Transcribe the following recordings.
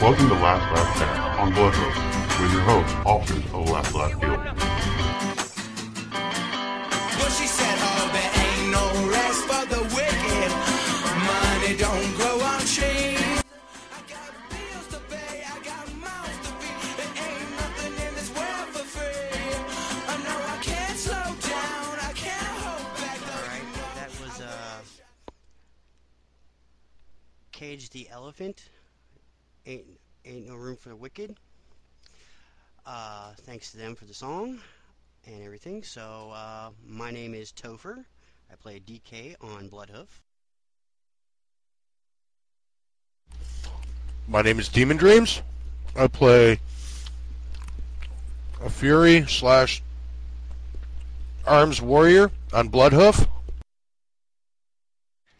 Welcome to Last Laugh Chat on Bloodhoof with your host, authors of Last Laugh Guild. Well, she said, oh, there ain't no rest for the wicked. Money don't grow on trees. I got bills to pay, I got mouths to feed. There ain't nothing in this world for free. I know I can't slow down, I can't hold back. That was uh, Cage the Elephant. Ain't ain't no room for the wicked. Uh, thanks to them for the song and everything. So uh, my name is Toepher. I play DK on Bloodhoof. My name is Demon Dreams. I play a Fury slash Arms Warrior on Bloodhoof.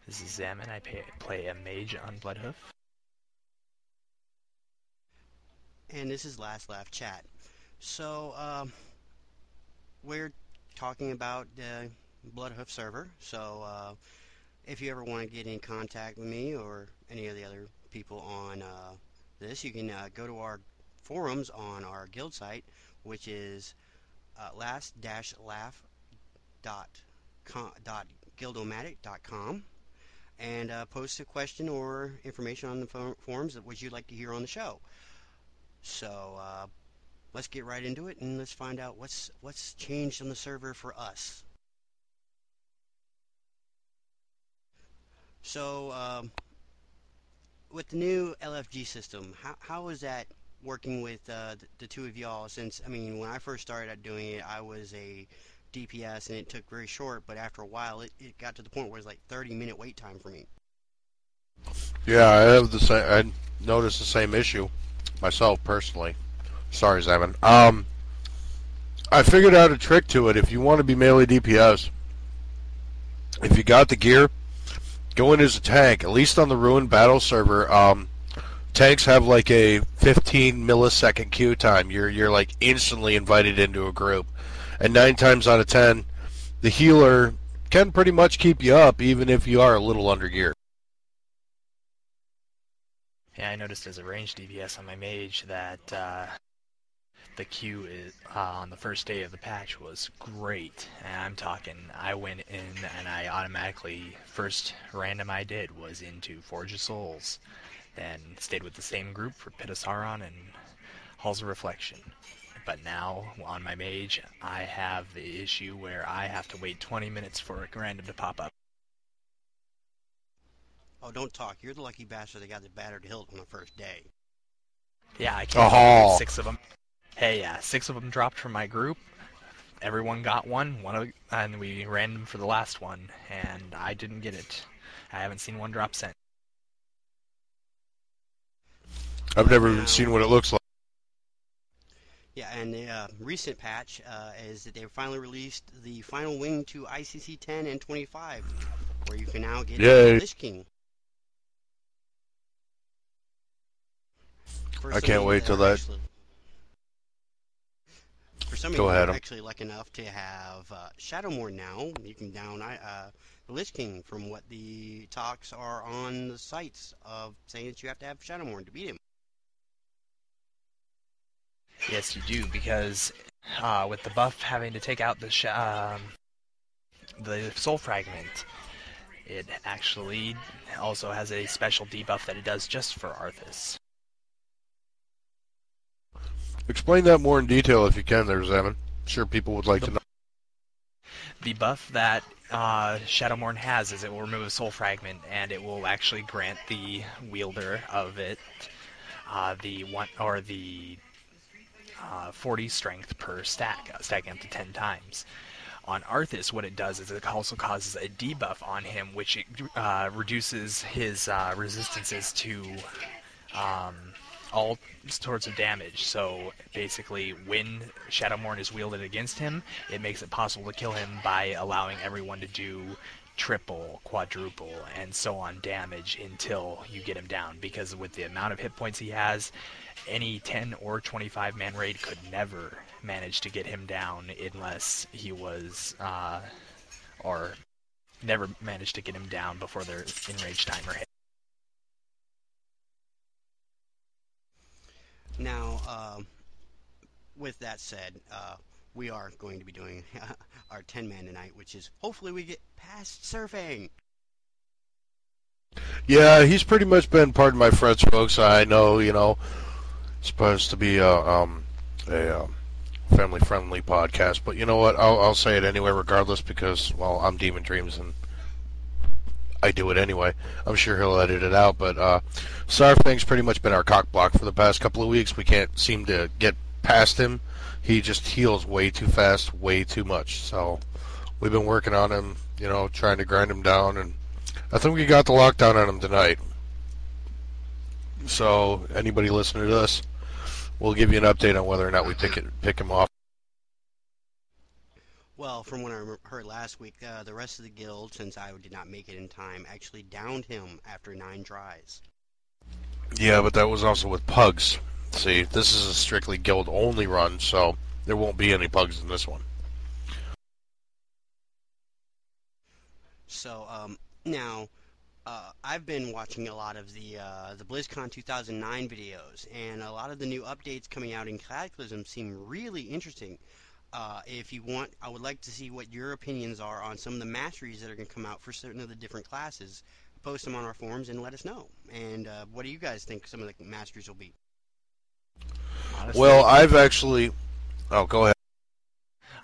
This is Zamman. I pay, play a mage on Bloodhoof. And this is Last Laugh Chat. So, um, we're talking about the Bloodhoof server. So, uh, if you ever want to get in contact with me or any of the other people on uh, this, you can uh, go to our forums on our guild site, which is uh, last-laugh.guildomatic.com and uh, post a question or information on the forums that would you like to hear on the show. So uh, let's get right into it and let's find out what's what's changed on the server for us. So um, with the new LFG system, how how is that working with uh, the, the two of y'all? Since I mean, when I first started out doing it, I was a DPS and it took very short, but after a while, it, it got to the point where it was like 30 minute wait time for me. Yeah, I have the same. I noticed the same issue myself personally. Sorry, Zamman. Um, I figured out a trick to it. If you want to be melee DPS, if you got the gear, go in as a tank. At least on the ruined battle server, um, tanks have like a 15 millisecond queue time. You're you're like instantly invited into a group, and nine times out of ten, the healer can pretty much keep you up even if you are a little under gear. Yeah, I noticed as a ranged DPS on my mage that uh, the queue is, uh, on the first day of the patch was great. And I'm talking, I went in and I automatically, first random I did was into Forge of Souls. Then stayed with the same group for Pit of Saron and Halls of Reflection. But now, on my mage, I have the issue where I have to wait 20 minutes for a random to pop up. Oh, don't talk. You're the lucky bastard that got the battered hilt on the first day. Yeah, I can't Oh. believe six of them. Hey, yeah, six of them dropped from my group. Everyone got one. One of, and we ran them for the last one, and I didn't get it. I haven't seen one drop since. I've never even seen what it looks like. Yeah, and the uh, recent patch uh, is that they finally released the final wing to ICC 10 and 25, where you can now get Yay. the Lich King. For I can't wait till that- actually- For some Go of you ahead, who are actually lucky enough to have uh, Shadowmourne now, you can down uh, the Lich King from what the talks are on the sites of saying that you have to have Shadowmourne to beat him. Yes, you do, because uh, with the buff having to take out the sh- um, the soul fragment, it actually also has a special debuff that it does just for Arthas. Explain that more in detail if you can, there, Zamman. Sure, people would like to know. The buff that uh, Shadowmourne has is it will remove a soul fragment, and it will actually grant the wielder of it uh, the one or the uh, 40 strength per stack, uh, stacking up to 10 times. On Arthas, what it does is it also causes a debuff on him, which it, uh, reduces his uh, resistances to um, all sorts of damage. So basically, when Shadowmourne is wielded against him, it makes it possible to kill him by allowing everyone to do triple, quadruple, and so on damage until you get him down. Because with the amount of hit points he has, any 10 or 25 man raid could never manage to get him down unless he was, uh, or never managed to get him down before their enraged timer hit. Now, um, with that said, uh, we are going to be doing our 10 man tonight, which is hopefully we get past Saurfang. Yeah, he's pretty much been part of my friends, folks. I know, you know, supposed to be a, um, a um, family-friendly podcast, but you know what? I'll, I'll say it anyway, regardless, because well, I'm Demon Dreams and I do it anyway. I'm sure he'll edit it out, but uh, Saurfang's pretty much been our cock block for the past couple of weeks. We can't seem to get past him. He just heals way too fast, way too much. So we've been working on him, you know, trying to grind him down, and I think we got the lockdown on him tonight. So anybody listening to this, we'll give you an update on whether or not we pick it, pick him off. Well, from what I heard last week, uh, the rest of the guild, since I did not make it in time, actually downed him after nine tries. Yeah, but that was also with pugs. See, this is a strictly guild only run, so there won't be any pugs in this one. So um, now, uh, I've been watching a lot of the uh, the BlizzCon 2009 videos, and a lot of the new updates coming out in Cataclysm seem really interesting. Uh, if you want, I would like to see what your opinions are on some of the masteries that are going to come out for certain of the different classes. Post them on our forums and let us know. And uh, what do you guys think some of the masteries will be? Honestly, Well, I've actually. Oh, go ahead.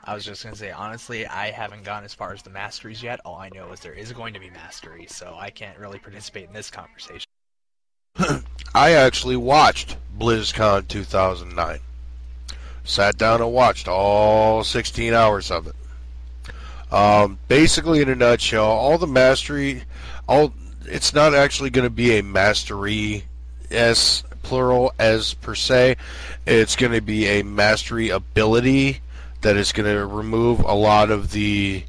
I was just gonna say, honestly, I haven't gone as far as the masteries yet. All I know is there is going to be mastery, so I can't really participate in this conversation. I actually watched BlizzCon 2009. Sat down and watched all 16 hours of it. Um, basically, in a nutshell, all the mastery, all it's not actually going to be a mastery s plural as per se. It's going to be a mastery ability that is going to remove a lot of the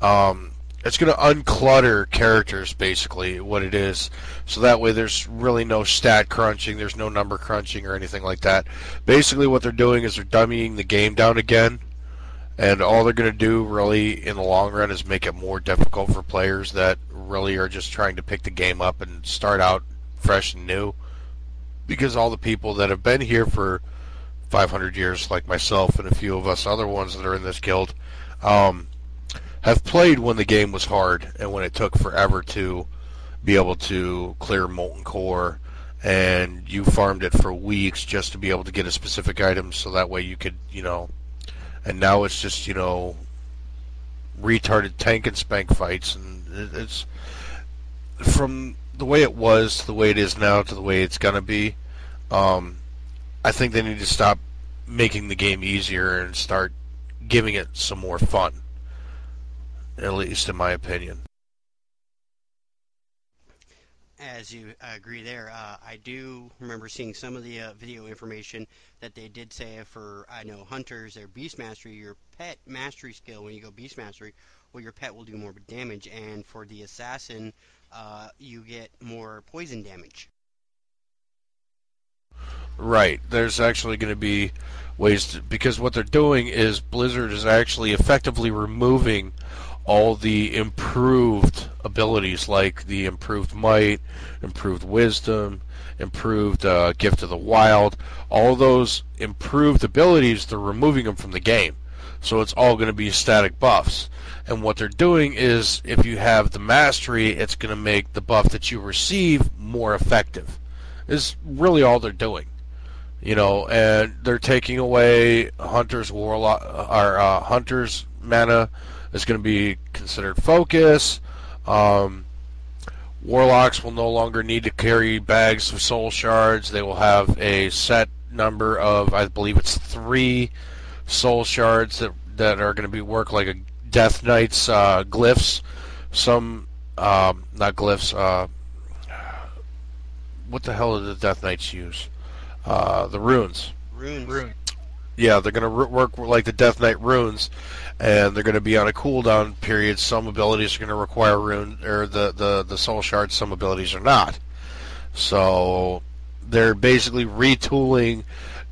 um, it's going to unclutter characters basically what it is. So that way there's really no stat crunching there's no number crunching or anything like that. Basically what they're doing is they're dummying the game down again and all they're going to do really in the long run is make it more difficult for players that really are just trying to pick the game up and start out fresh and new. Because all the people that have been here for 500 years like myself and a few of us other ones that are in this guild um, have played when the game was hard and when it took forever to be able to clear molten core and you farmed it for weeks just to be able to get a specific item so that way you could you know and now it's just you know retarded tank and spank fights and it's from the way it was to the way it is now to the way it's gonna be um, I think they need to stop making the game easier and start giving it some more fun at least in my opinion. As you uh, agree there, uh, I do remember seeing some of the uh, video information that they did say for, I know, hunters, their beast mastery, your pet mastery skill, when you go beast mastery, well, your pet will do more damage, and for the assassin, uh, you get more poison damage. Right. There's actually going to be ways to, because what they're doing is Blizzard is actually effectively removing all the improved abilities like the improved might, improved wisdom, improved uh, gift of the wild. All those improved abilities, they're removing them from the game. So it's all going to be static buffs. And what they're doing is if you have the mastery, it's going to make the buff that you receive more effective. Is really all they're doing you know, and they're taking away hunters warlock or uh, hunters mana is going to be considered focus. Um, warlocks will no longer need to carry bags of soul shards. They will have a set number of, I believe it's three soul shards that that are going to be work like a Death Knight's uh, glyphs. Some um, not glyphs. Uh, what the hell do the Death Knights use? Uh, the runes. Runes. Rune. Yeah, they're going to work like the Death Knight runes, and they're going to be on a cooldown period. Some abilities are going to require rune or the, the, the soul shard. Some abilities are not. So they're basically retooling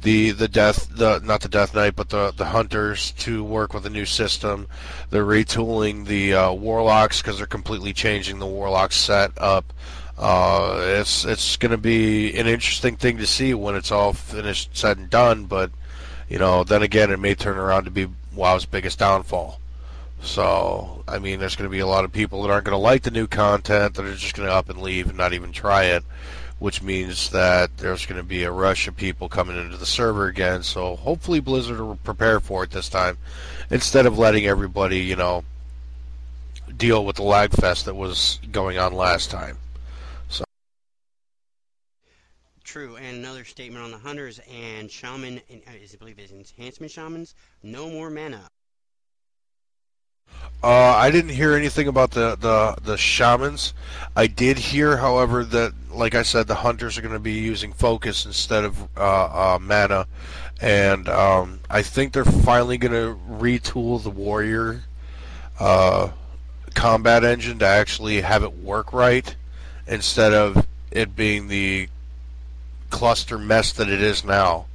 the the death the not the death knight but the the hunters to work with a new system they're retooling the uh, warlocks because they're completely changing the warlock set up uh, it's it's going to be an interesting thing to see when it's all finished said and done but you know then again it may turn around to be wow's biggest downfall so i mean there's going to be a lot of people that aren't going to like the new content that are just going to up and leave and not even try it which means that there's going to be a rush of people coming into the server again. So hopefully Blizzard will prepare for it this time, instead of letting everybody, you know, deal with the lag fest that was going on last time. So True, and another statement on the hunters and shaman, and uh, I believe it's enhancement shamans. No more mana. Uh, I didn't hear anything about the, the, the shamans. I did hear, however, that, like I said, the hunters are going to be using focus instead of uh, uh, mana. And um, I think they're finally going to retool the warrior uh, combat engine to actually have it work right instead of it being the cluster mess that it is now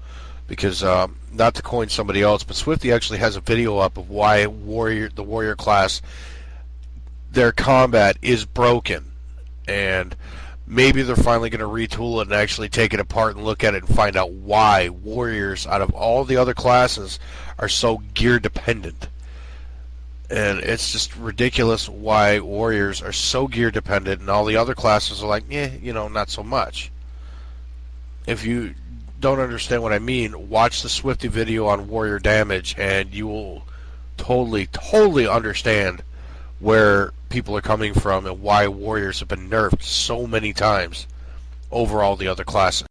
because um, not to coin somebody else, but Swifty actually has a video up of why warrior the warrior class their combat is broken, and maybe they're finally going to retool it and actually take it apart and look at it and find out why warriors out of all the other classes are so gear dependent. And it's just ridiculous why warriors are so gear dependent and all the other classes are like, yeah, you know, not so much. If you don't understand what I mean, watch the Swifty video on warrior damage, and you will totally, totally understand where people are coming from and why warriors have been nerfed so many times over all the other classes.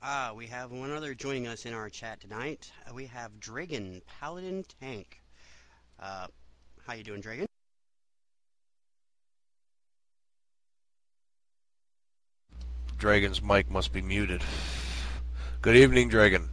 Ah, we have one other joining us in our chat tonight. Uh, we have Dragon Paladin Tank. Uh, how you doing, Dragon? Dragon's mic must be muted. Good evening, Dragon.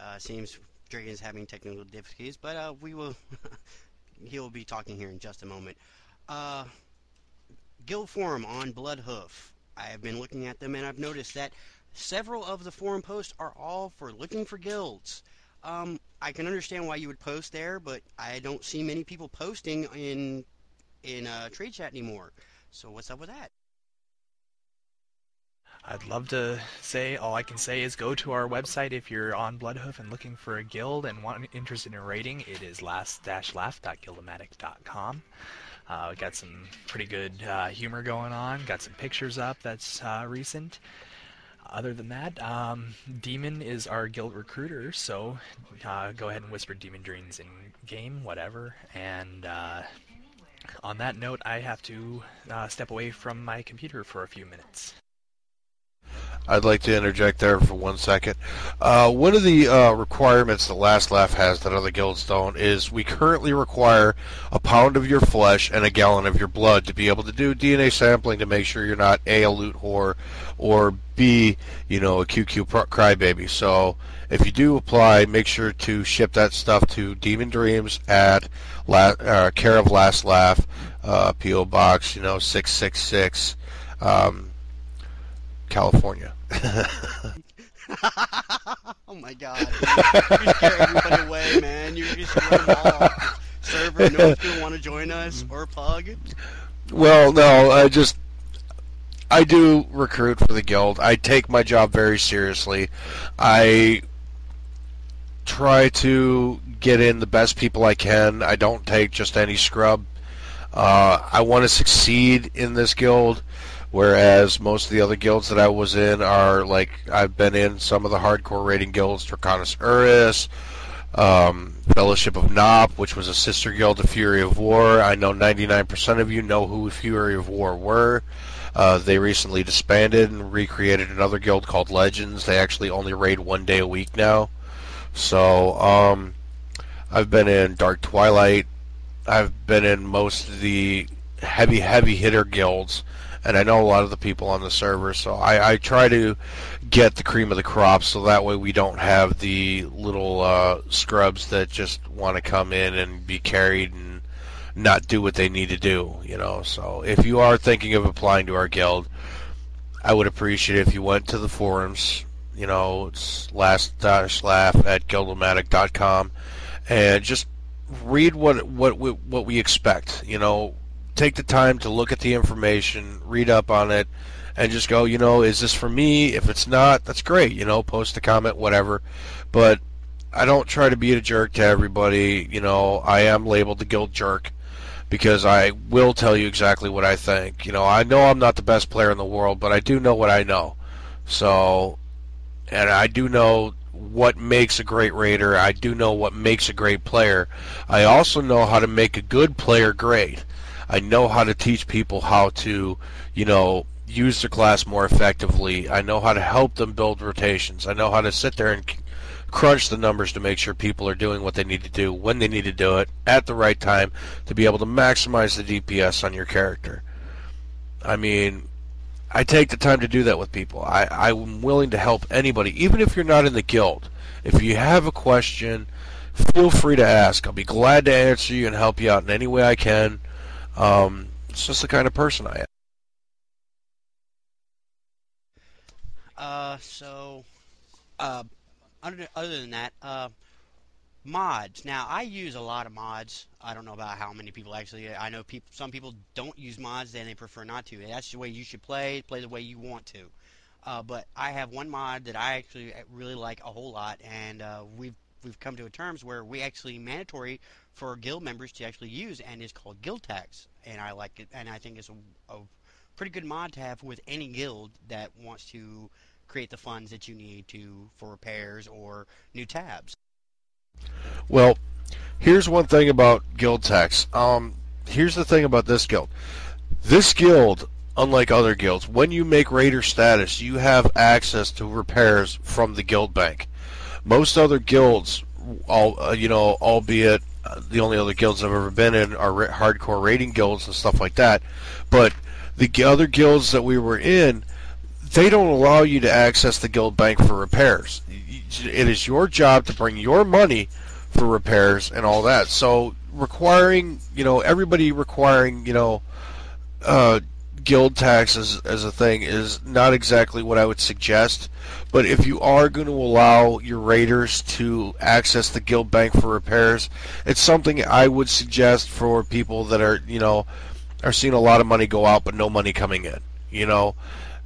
Uh, seems Dragon's having technical difficulties, but uh, we will. he will be talking here in just a moment. Uh, guild forum on Bloodhoof. I have been looking at them, and I've noticed that several of the forum posts are all for looking for guilds. Um, I can understand why you would post there, but I don't see many people posting in in uh, trade chat anymore. So what's up with that? I'd love to say all I can say is go to our website if you're on Bloodhoof and looking for a guild and want interested in raiding. It is last-laugh.guildomatic.com. Uh, we got some pretty good uh, humor going on. Got some pictures up that's uh, recent. Other than that, um, Demon is our guild recruiter, so uh, go ahead and whisper Demon Dreams in game, whatever. And uh, on that note, I have to uh, step away from my computer for a few minutes. I'd like to interject there for one second. Uh, one of the uh, requirements that Last Laugh has that other guilds don't is we currently require a pound of your flesh and a gallon of your blood to be able to do DNA sampling to make sure you're not A, a loot whore, or B, you know, a QQ crybaby. So if you do apply, make sure to ship that stuff to Demon Dreams at La- uh, care of Last Laugh, PO Box, you know, 666. Um, California. oh my god. You scare everybody away, man. You just run them off server. No one's going to want to join us or Pug. Well, no, I just I do recruit for the guild. I take my job very seriously. I try to get in the best people I can. I don't take just any scrub. Uh, I want to succeed in this guild. Whereas most of the other guilds that I was in are like I've been in some of the hardcore raiding guilds, Draconis Urus, um, Fellowship of Nop, which was a sister guild of Fury of War. I know 99% of you know who Fury of War were. Uh, they recently disbanded and recreated another guild called Legends. They actually only raid one day a week now. So um, I've been in Dark Twilight. I've been in most of the heavy, heavy hitter guilds, and I know a lot of the people on the server, so I, I try to get the cream of the crop, so that way we don't have the little uh, scrubs that just want to come in and be carried and not do what they need to do. You know, so if you are thinking of applying to our guild, I would appreciate it if you went to the forums. You know, it's last dash laugh at guildomatic.com and just read what what we, what we expect. You know, take the time to look at the information, read up on it, and just go. You know, is this for me? If it's not, that's great. You know, post a comment, whatever. But I don't try to be a jerk to everybody. You know, I am labeled the guild jerk because I will tell you exactly what I think. You know, I know I'm not the best player in the world, but I do know what I know. So, and I do know what makes a great raider. I do know what makes a great player. I also know how to make a good player great. I know how to teach people how to, you know, use their class more effectively. I know how to help them build rotations. I know how to sit there and crunch the numbers to make sure people are doing what they need to do when they need to do it at the right time to be able to maximize the DPS on your character. I mean, I take the time to do that with people. I, I'm willing to help anybody, even if you're not in the guild. If you have a question, feel free to ask. I'll be glad to answer you and help you out in any way I can. Um, it's just the kind of person I am. Uh, so, uh, other, than that, uh, mods. Now, I use a lot of mods. I don't know about how many people actually. I know. Some people don't use mods, and they prefer not to. That's the way you should play. Play the way you want to. Uh, but I have one mod that I actually really like a whole lot, and uh, we've we've come to a terms where we actually mandatory for guild members to actually use, and it's called Guild Tax, and I like it, and I think it's a, a pretty good mod to have with any guild that wants to create the funds that you need to for repairs or new tabs. Well, here's one thing about guild tax. Um, here's the thing about this guild. This guild, unlike other guilds, when you make raider status, you have access to repairs from the guild bank. Most other guilds, all uh, you know, albeit uh, the only other guilds I've ever been in are ra- hardcore raiding guilds and stuff like that, but the other guilds that we were in, they don't allow you to access the guild bank for repairs. It is your job to bring your money for repairs and all that. So requiring, you know, everybody requiring, you know, uh, guild tax as, as a thing is not exactly what I would suggest. But if you are going to allow your raiders to access the guild bank for repairs, it's something I would suggest for people that are, you know, are seeing a lot of money go out but no money coming in. You know,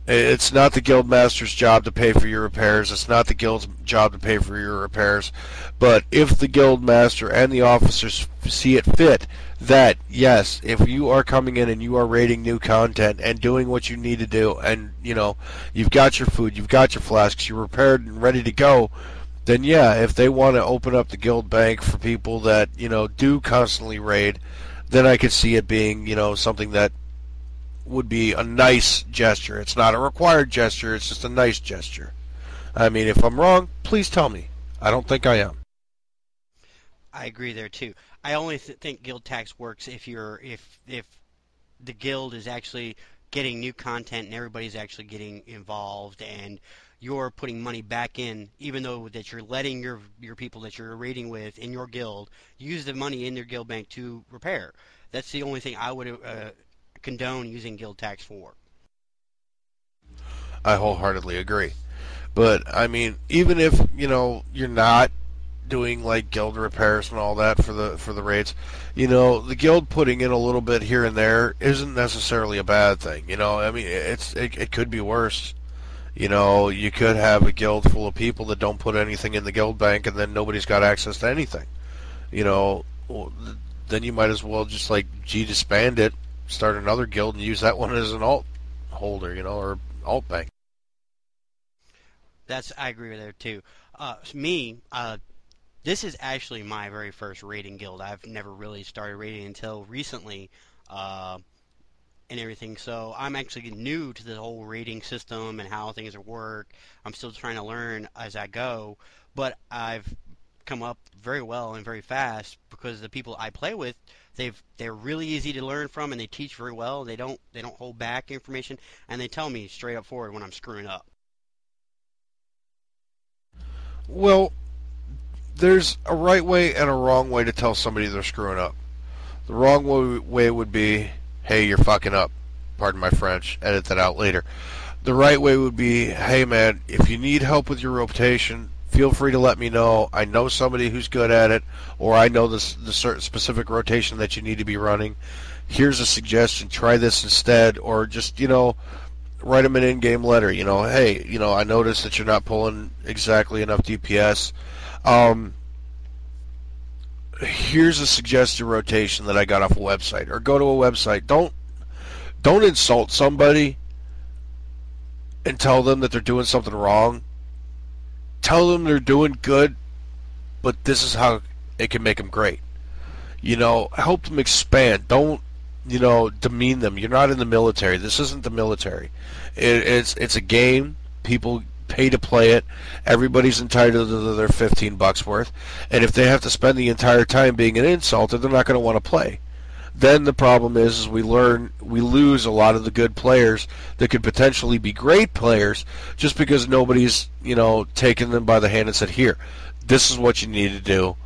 it's not the guild master's job to pay for your repairs. It's not the guild's job to pay for your repairs. But if the guild master and the officers see it fit that yes, if you are coming in and you are rating new content and doing what you need to do, and you know you've got your food, you've got your flasks, you're repaired and ready to go, then yeah, if they want to open up the guild bank for people that you know do constantly raid, then I could see it being you know something that would be a nice gesture. It's not a required gesture, it's just a nice gesture. I mean, if I'm wrong, please tell me. I don't think I am. I agree there too. I only th- think guild tax works if you're if if the guild is actually getting new content and everybody's actually getting involved and you're putting money back in, even though that you're letting your your people that you're raiding with in your guild use the money in their guild bank to repair. That's the only thing I would uh, condone using guild tax for. I wholeheartedly agree. But I mean, even if you know you're not doing like guild repairs and all that for the for the raids, you know, the guild putting in a little bit here and there isn't necessarily a bad thing. You know, I mean, it's it, it could be worse. You know, you could have a guild full of people that don't put anything in the guild bank, and then nobody's got access to anything. You know, then you might as well just like G disband it, start another guild, and use that one as an alt holder. You know, or alt bank. That's I agree with there too. Uh, me, uh, this is actually my very first raiding guild. I've never really started raiding until recently, uh, and everything. So I'm actually new to the whole raiding system and how things work. I'm still trying to learn as I go, but I've come up very well and very fast because the people I play with, they've they're really easy to learn from, and they teach very well. They don't they don't hold back information, and they tell me straight up forward when I'm screwing up. Well, there's a right way and a wrong way to tell somebody they're screwing up. The wrong way, way would be, hey, you're fucking up. Pardon my French. Edit that out later. The right way would be, hey, man, if you need help with your rotation, feel free to let me know. I know somebody who's good at it, or I know the, the certain specific rotation that you need to be running. Here's a suggestion. Try this instead, or just, you know, write them an in-game letter. You know, hey, you know, I noticed that you're not pulling exactly enough DPS. Um, here's a suggested rotation that I got off a website, or go to a website. Don't don't insult somebody and tell them that they're doing something wrong. Tell them they're doing good, but this is how it can make them great. You know, help them expand. Don't you know demean them. You're not in the military. This isn't the military. It, it's it's a game. People pay to play it. Everybody's entitled to their 15 bucks worth. And if they have to spend the entire time being an insulted, they're not going to want to play. Then the problem is, is we learn we lose a lot of the good players that could potentially be great players just because nobody's you know taken them by the hand and said, "Here, this is what you need to do.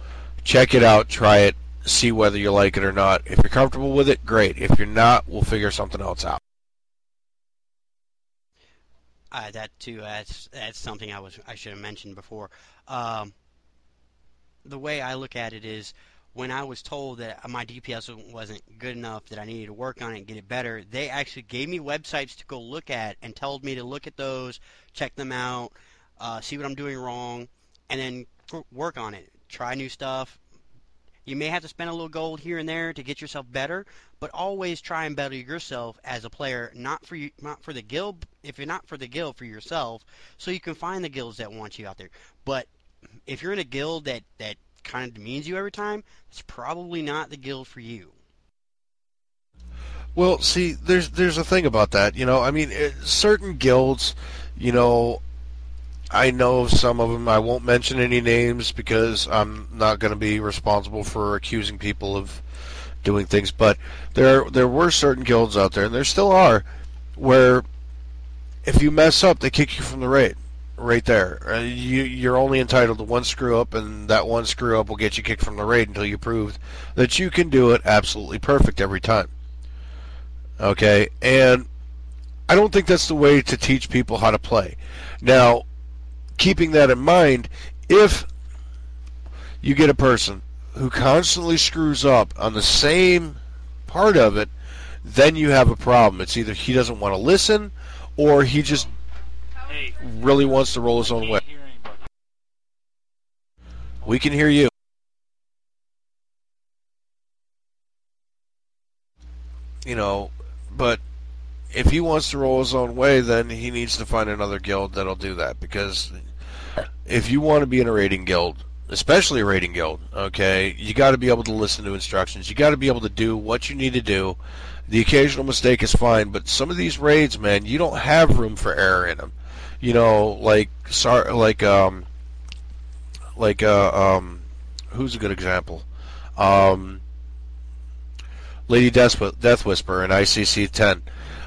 Check it out, try it, see whether you like it or not. If you're comfortable with it, great. If you're not, we'll figure something else out." Uh, that too. That's that's something I was I should have mentioned before. Um, the way I look at it is, when I was told that my DPS wasn't good enough, that I needed to work on it and get it better, they actually gave me websites to go look at and told me to look at those, check them out, uh, see what I'm doing wrong, and then work on it. Try new stuff. You may have to spend a little gold here and there to get yourself better, but always try and better yourself as a player, not for you, not for the guild. If you're not for the guild, for yourself, so you can find the guilds that want you out there. But if you're in a guild that that kind of demeans you every time, it's probably not the guild for you. Well, see, there's there's a thing about that. You know, I mean, it, certain guilds, you know, I know of some of them. I won't mention any names because I'm not going to be responsible for accusing people of doing things. But there there were certain guilds out there, and there still are, where if you mess up, they kick you from the raid. Right there, uh, you you're only entitled to one screw up, and that one screw up will get you kicked from the raid until you prove that you can do it absolutely perfect every time. Okay, and I don't think that's the way to teach people how to play. Now, keeping that in mind, if you get a person who constantly screws up on the same part of it, then you have a problem. It's either he doesn't want to listen or he just really wants to roll his own way. We can hear you. You know, but if he wants to roll his own way, then he needs to find another guild that'll do that. Because if you want to be in a raiding guild, especially a raiding guild, okay, you got to be able to listen to instructions. You got to be able to do what you need to do. The occasional mistake is fine, but some of these raids, man, you don't have room for error in them. You know, like sorry, like um, like uh, um, who's a good example? Um, Lady Death, Death Whisper in ICC 10.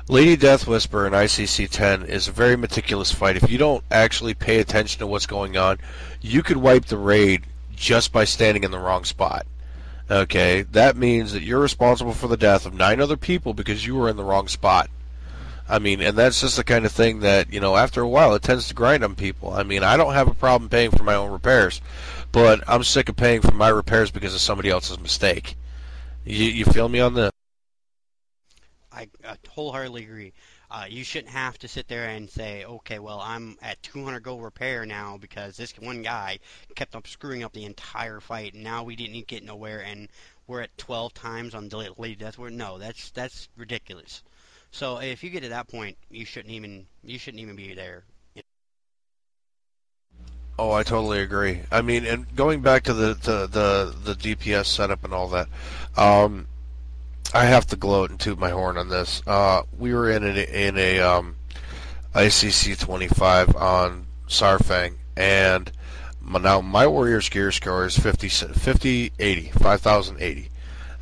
Lady Deathwhisper in ICC 10 is a very meticulous fight. If you don't actually pay attention to what's going on, you could wipe the raid just by standing in the wrong spot. Okay, that means that you're responsible for the death of nine other people because you were in the wrong spot. I mean, and that's just the kind of thing that, you know, after a while it tends to grind on people. I mean, I don't have a problem paying for my own repairs, but I'm sick of paying for my repairs because of somebody else's mistake. You, you feel me on this? I, I wholeheartedly agree. Uh, you shouldn't have to sit there and say, okay, well, I'm at 200 gold repair now because this one guy kept up screwing up the entire fight, and now we didn't get nowhere, and we're at 12 times on Lady Death No, that's that's ridiculous. So if you get to that point, you shouldn't even you shouldn't even be there. Oh, I totally agree. I mean, and going back to the to the the DPS setup and all that, um, I have to gloat and toot my horn on this. Uh, we were in a, in a um, ICC 25 on Saurfang, and my, now my Warrior's gear score is 50, 50 80, 5080.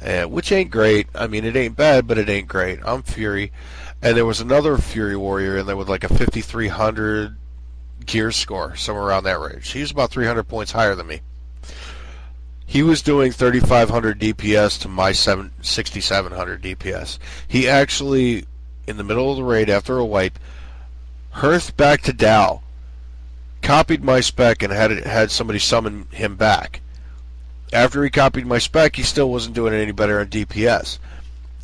Uh, which ain't great. I mean, it ain't bad, but it ain't great. I'm Fury, and there was another Fury Warrior in there with like a 5300 gear score, somewhere around that range. He was about 300 points higher than me. He was doing 3500 DPS to my 7, 6700 DPS. He actually, in the middle of the raid after a wipe, hearth back to Dow, copied my spec and had it, had somebody summon him back. After he copied my spec, he still wasn't doing any better on DPS.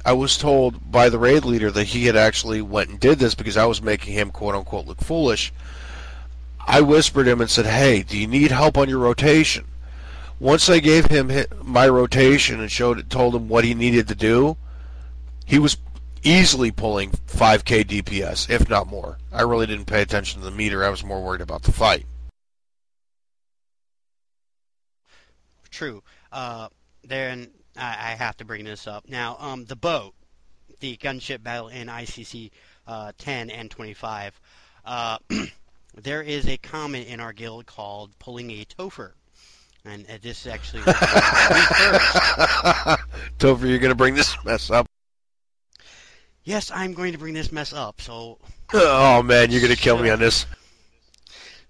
I was told by the raid leader that he had actually went and did this because I was making him quote unquote look foolish. I whispered him and said, "Hey, do you need help on your rotation?" Once I gave him my rotation and showed it, told him what he needed to do, he was easily pulling 5k DPS, if not more. I really didn't pay attention to the meter. I was more worried about the fight. True. Uh, then I, I have to bring this up. Now, um, the boat, the gunship battle in ICC uh, 10 and 25, uh, there is a comment in our guild called pulling a Toepher. And uh, this is actually Toepher, you're going to bring this mess up? Yes, I'm going to bring this mess up. So. Oh man, you're going to kill me on this.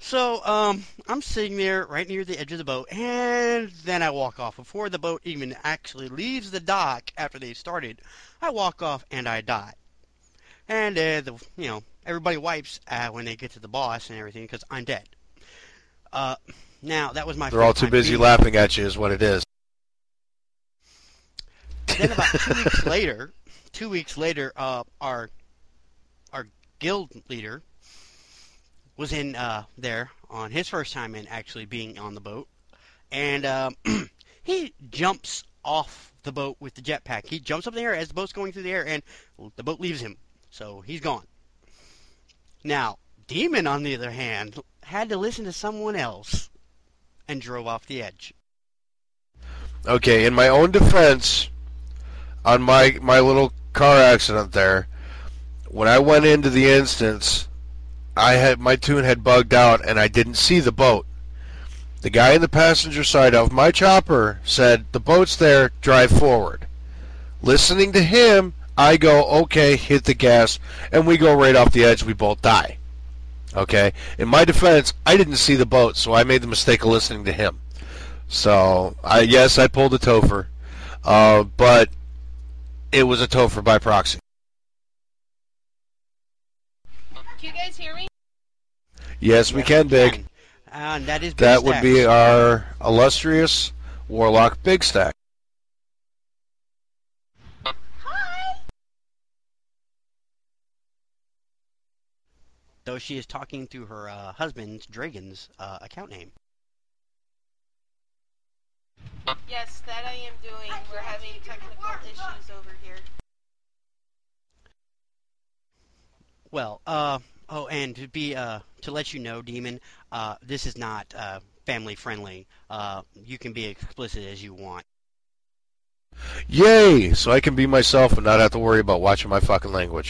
So, um, I'm sitting there right near the edge of the boat, and then I walk off. Before the boat even actually leaves the dock after they started, I walk off and I die. And, uh, the, you know, everybody wipes uh, when they get to the boss and everything because I'm dead. Uh, now, that was my They're all too busy being... laughing at you is what it is. Then about two weeks later, two weeks later, uh, our, our guild leader, was in uh, there on his first time in actually being on the boat, and uh, he jumps off the boat with the jetpack. He jumps up in the air as the boat's going through the air, and the boat leaves him, so he's gone. Now, Demon, on the other hand, had to listen to someone else and drove off the edge. Okay, in my own defense, on my my little car accident there, when I went into the instance, I had my tune had bugged out and I didn't see the boat. The guy in the passenger side of my chopper said, "The boat's there, drive forward." Listening to him, I go, "Okay, hit the gas," and we go right off the edge. We both die. Okay. In my defense, I didn't see the boat, so I made the mistake of listening to him. So, I yes, I pulled a Toepher, uh, but it was a Toepher by proxy. Can you guys hear me? Yes, we can, Big. Uh, that is Big that would be our illustrious Warlock Bigstax. Hi. Though she is talking through her uh, husband's Dragon's uh, account name. Yes, that I am doing. We're having technical issues over here. Well, uh, Oh, and to be uh, to let you know, Demon, uh, this is not uh, family friendly. Uh, you can be explicit as you want. Yay! So I can be myself and not have to worry about watching my fucking language.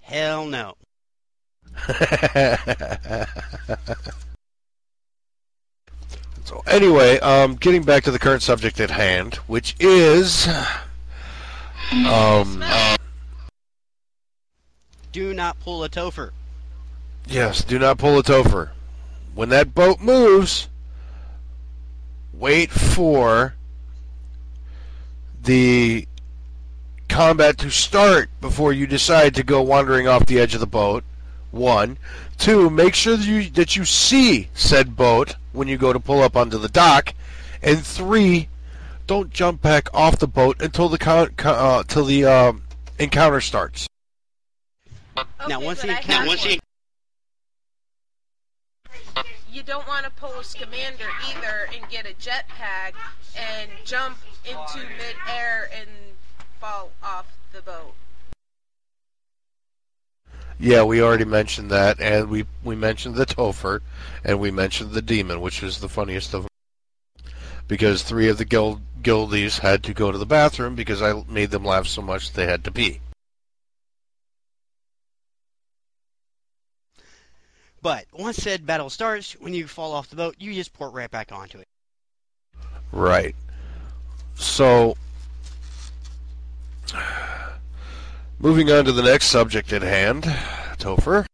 Hell no. so anyway, um, getting back to the current subject at hand, which is um. Do not pull a Toepher. Yes, do not pull a Toepher. When that boat moves, wait for the combat to start before you decide to go wandering off the edge of the boat. One. Two, make sure that you, that you see said boat when you go to pull up onto the dock. And three, don't jump back off the boat until the con- uh, until the uh, encounter starts. Okay, now once but the I account, have once the you don't want to pull a commander either and get a jetpack and jump into midair and fall off the boat. Yeah, we already mentioned that, and we we mentioned the Toepher, and we mentioned the Demon, which is the funniest of them, because three of the guild guildies had to go to the bathroom because I made them laugh so much they had to pee. But once said battle starts, when you fall off the boat, you just port right back onto it. Right. So, Moving on to the next subject at hand, Toepher.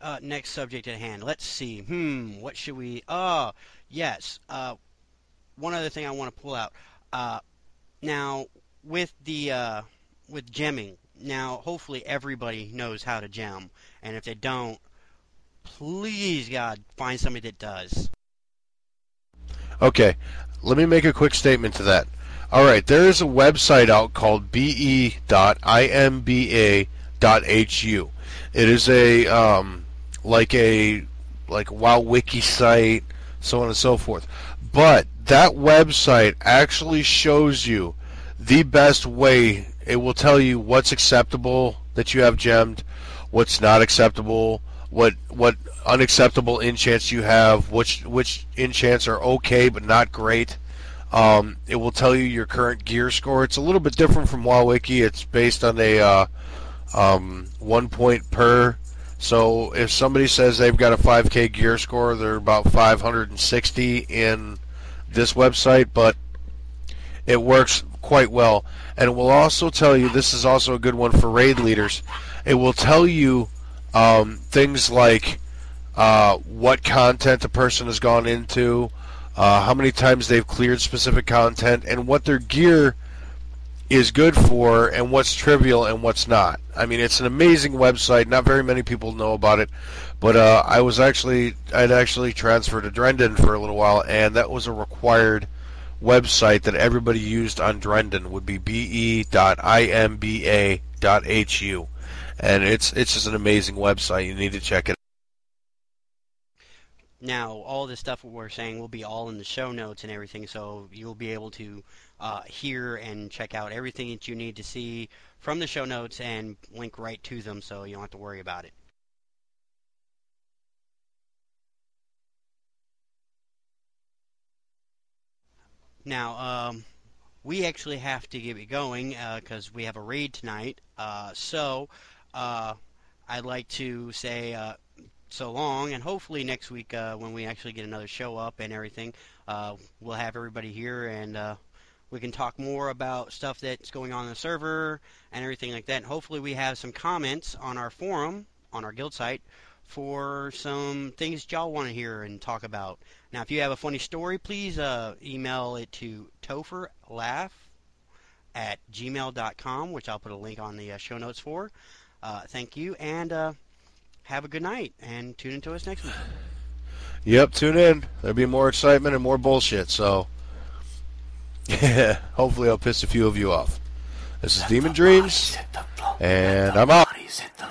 Uh, next subject at hand. Let's see. Hmm. What should we? Oh, yes. Uh, one other thing I want to pull out. Uh, now with the uh, with gemming. Now, hopefully, everybody knows how to gem, and if they don't, please God, find somebody that does. Okay, let me make a quick statement to that. All right, there is a website out called be.imba.hu. It is a um, like a like WoW wiki site, so on and so forth. But that website actually shows you the best way. It will tell you what's acceptable that you have gemmed, what's not acceptable, what what unacceptable enchants you have, which which enchants are okay but not great. Um, it will tell you your current gear score. It's a little bit different from WoWWiki. It's based on a uh, um, one point per. So if somebody says they've got a 5K gear score, they're about 560 in this website, but it works quite well. And it will also tell you this is also a good one for raid leaders. It will tell you um, things like uh, what content a person has gone into, uh, how many times they've cleared specific content, and what their gear is good for, and what's trivial and what's not. I mean, it's an amazing website. Not very many people know about it, but uh, I was actually I'd actually transferred to Drenden for a little while, and that was a required website that everybody used on Drenden would be be.imba.hu, and it's it's just an amazing website. You need to check it. Now, all this stuff we're saying will be all in the show notes and everything, so you'll be able to uh, hear and check out everything that you need to see from the show notes and link right to them, so you don't have to worry about it. Now, um, we actually have to get it going because we have a raid tonight. Uh, so, uh, I'd like to say uh, so long, and hopefully next week uh, when we actually get another show up and everything, uh, we'll have everybody here and uh, we can talk more about stuff that's going on in the server and everything like that. And hopefully we have some comments on our forum, on our guild site, for some things y'all want to hear and talk about. Now, if you have a funny story, please uh, email it to topherlaugh at gmail.com, which I'll put a link on the show notes for. Uh, thank you, and uh, have a good night, and tune into us next week. Yep, tune in. There'll be more excitement and more bullshit. So, yeah, hopefully I'll piss a few of you off. This is Deamondreams, and I'm out. Bodies hit the